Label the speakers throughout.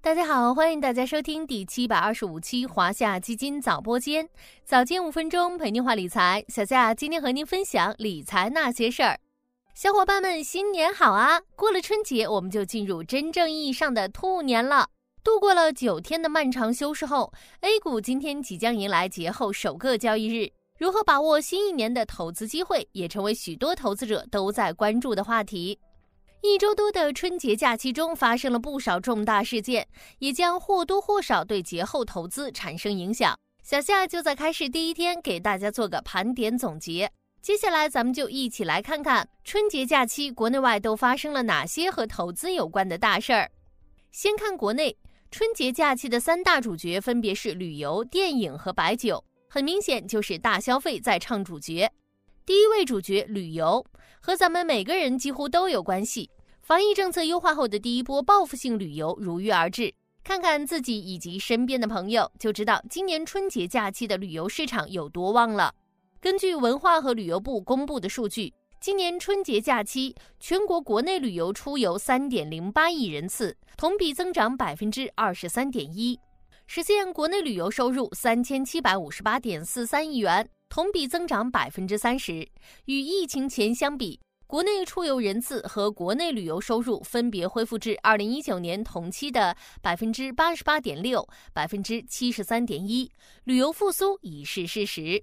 Speaker 1: 大家好，欢迎大家收听第七百二十五期华夏基金早播间，早间五分钟陪您话理财。小夏今天和您分享理财那些事儿。小伙伴们，新年好啊！过了春节，我们就进入真正意义上的兔年了。度过了九天的漫长休市后，A 股今天即将迎来节后首个交易日。如何把握新一年的投资机会，也成为许多投资者都在关注的话题。一周多的春节假期中，发生了不少重大事件，也将或多或少对节后投资产生影响。小夏就在开始第一天给大家做个盘点总结。接下来，咱们就一起来看看春节假期国内外都发生了哪些和投资有关的大事儿。先看国内，春节假期的三大主角分别是旅游、电影和白酒，很明显就是大消费在唱主角。第一位主角旅游，和咱们每个人几乎都有关系。防疫政策优化后的第一波报复性旅游如约而至，看看自己以及身边的朋友，就知道今年春节假期的旅游市场有多旺了。根据文化和旅游部公布的数据，今年春节假期全国国内旅游出游三点零八亿人次，同比增长百分之二十三点一，实现国内旅游收入三千七百五十八点四三亿元。同比增长百分之三十，与疫情前相比，国内出游人次和国内旅游收入分别恢复至二零一九年同期的百分之八十八点六、百分之七十三点一，旅游复苏已是事实。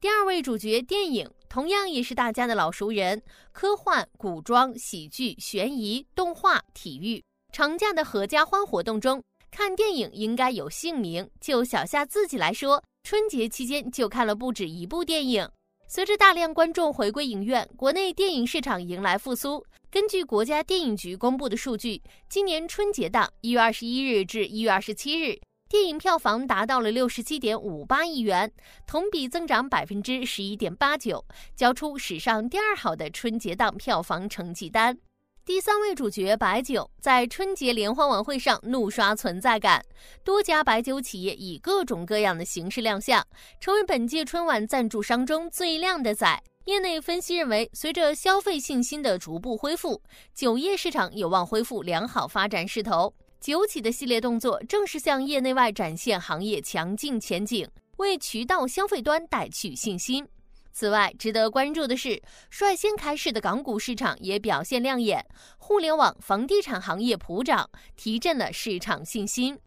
Speaker 1: 第二位主角电影同样也是大家的老熟人，科幻、古装、喜剧、悬疑、动画、体育，长假的合家欢活动中看电影应该有姓名。就小夏自己来说。春节期间就看了不止一部电影。随着大量观众回归影院，国内电影市场迎来复苏。根据国家电影局公布的数据，今年春节档一月二十一日至一月二十七日，电影票房达到了六十七点五八亿元，同比增长百分之十一点八九，交出史上第二好的春节档票房成绩单。第三位主角白酒在春节联欢晚会上怒刷存在感，多家白酒企业以各种各样的形式亮相，成为本届春晚赞助商中最靓的仔。业内分析认为，随着消费信心的逐步恢复，酒业市场有望恢复良好发展势头。酒企的系列动作正是向业内外展现行业强劲前景，为渠道消费端带去信心。此外，值得关注的是，率先开市的港股市场也表现亮眼，互联网、房地产行业普涨，提振了市场信心。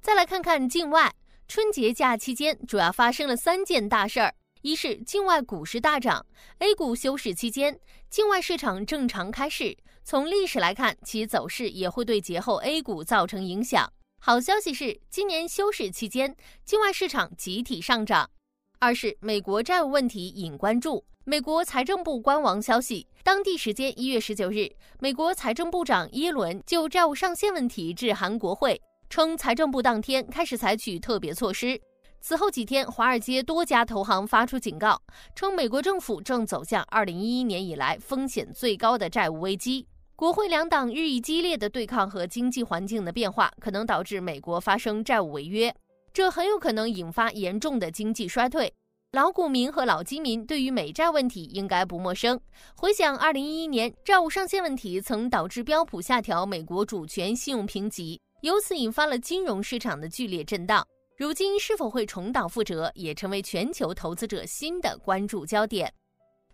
Speaker 1: 再来看看境外，春节假期间主要发生了三件大事儿：一是境外股市大涨，A 股休市期间，境外市场正常开市，从历史来看，其走势也会对节后 A 股造成影响。好消息是，今年休市期间，境外市场集体上涨。二是美国债务问题引关注。美国财政部官网消息，当地时间一月十九日，美国财政部长耶伦就债务上限问题致函国会，称财政部当天开始采取特别措施。此后几天，华尔街多家投行发出警告，称美国政府正走向二零一一年以来风险最高的债务危机。国会两党日益激烈的对抗和经济环境的变化，可能导致美国发生债务违约。这很有可能引发严重的经济衰退。老股民和老基民对于美债问题应该不陌生。回想二零一一年债务上限问题，曾导致标普下调美国主权信用评级，由此引发了金融市场的剧烈震荡。如今是否会重蹈覆辙，也成为全球投资者新的关注焦点。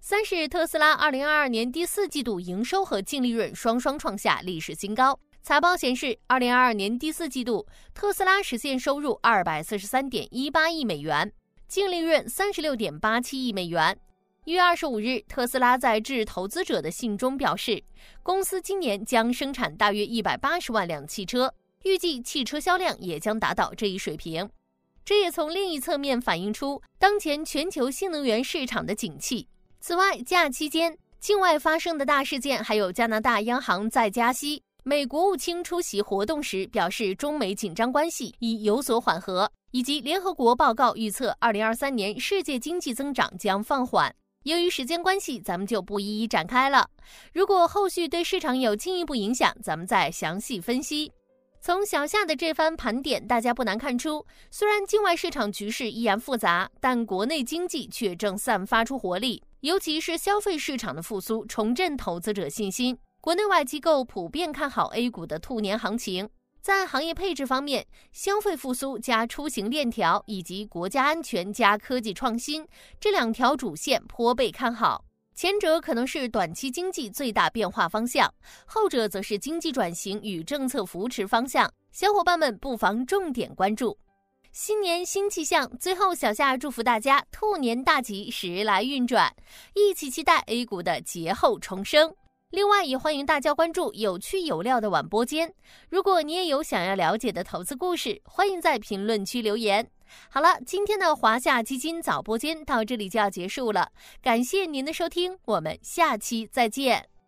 Speaker 1: 三是特斯拉二零二二年第四季度营收和净利润双双创下历史新高。财报显示，二零二二年第四季度，特斯拉实现收入二百四十三点一八亿美元，净利润三十六点八七亿美元。一月二十五日，特斯拉在致投资者的信中表示，公司今年将生产大约一百八十万辆汽车，预计汽车销量也将达到这一水平。这也从另一侧面反映出当前全球新能源市场的景气。此外，假期间境外发生的大事件还有加拿大央行在加息。美国务卿出席活动时表示，中美紧张关系已有所缓和，以及联合国报告预测，二零二三年世界经济增长将放缓。由于时间关系，咱们就不一一展开了。如果后续对市场有进一步影响，咱们再详细分析。从小夏的这番盘点，大家不难看出，虽然境外市场局势依然复杂，但国内经济却正散发出活力，尤其是消费市场的复苏，重振投资者信心。国内外机构普遍看好 A 股的兔年行情，在行业配置方面，消费复苏加出行链条以及国家安全加科技创新这两条主线颇被看好。前者可能是短期经济最大变化方向，后者则是经济转型与政策扶持方向。小伙伴们不妨重点关注。新年新气象，最后小夏祝福大家兔年大吉，时来运转，一起期待 A 股的劫后重生。另外，也欢迎大家关注有趣有料的晚播间。如果你也有想要了解的投资故事，欢迎在评论区留言。好了，今天的华夏基金早播间到这里就要结束了，感谢您的收听，我们下期再见。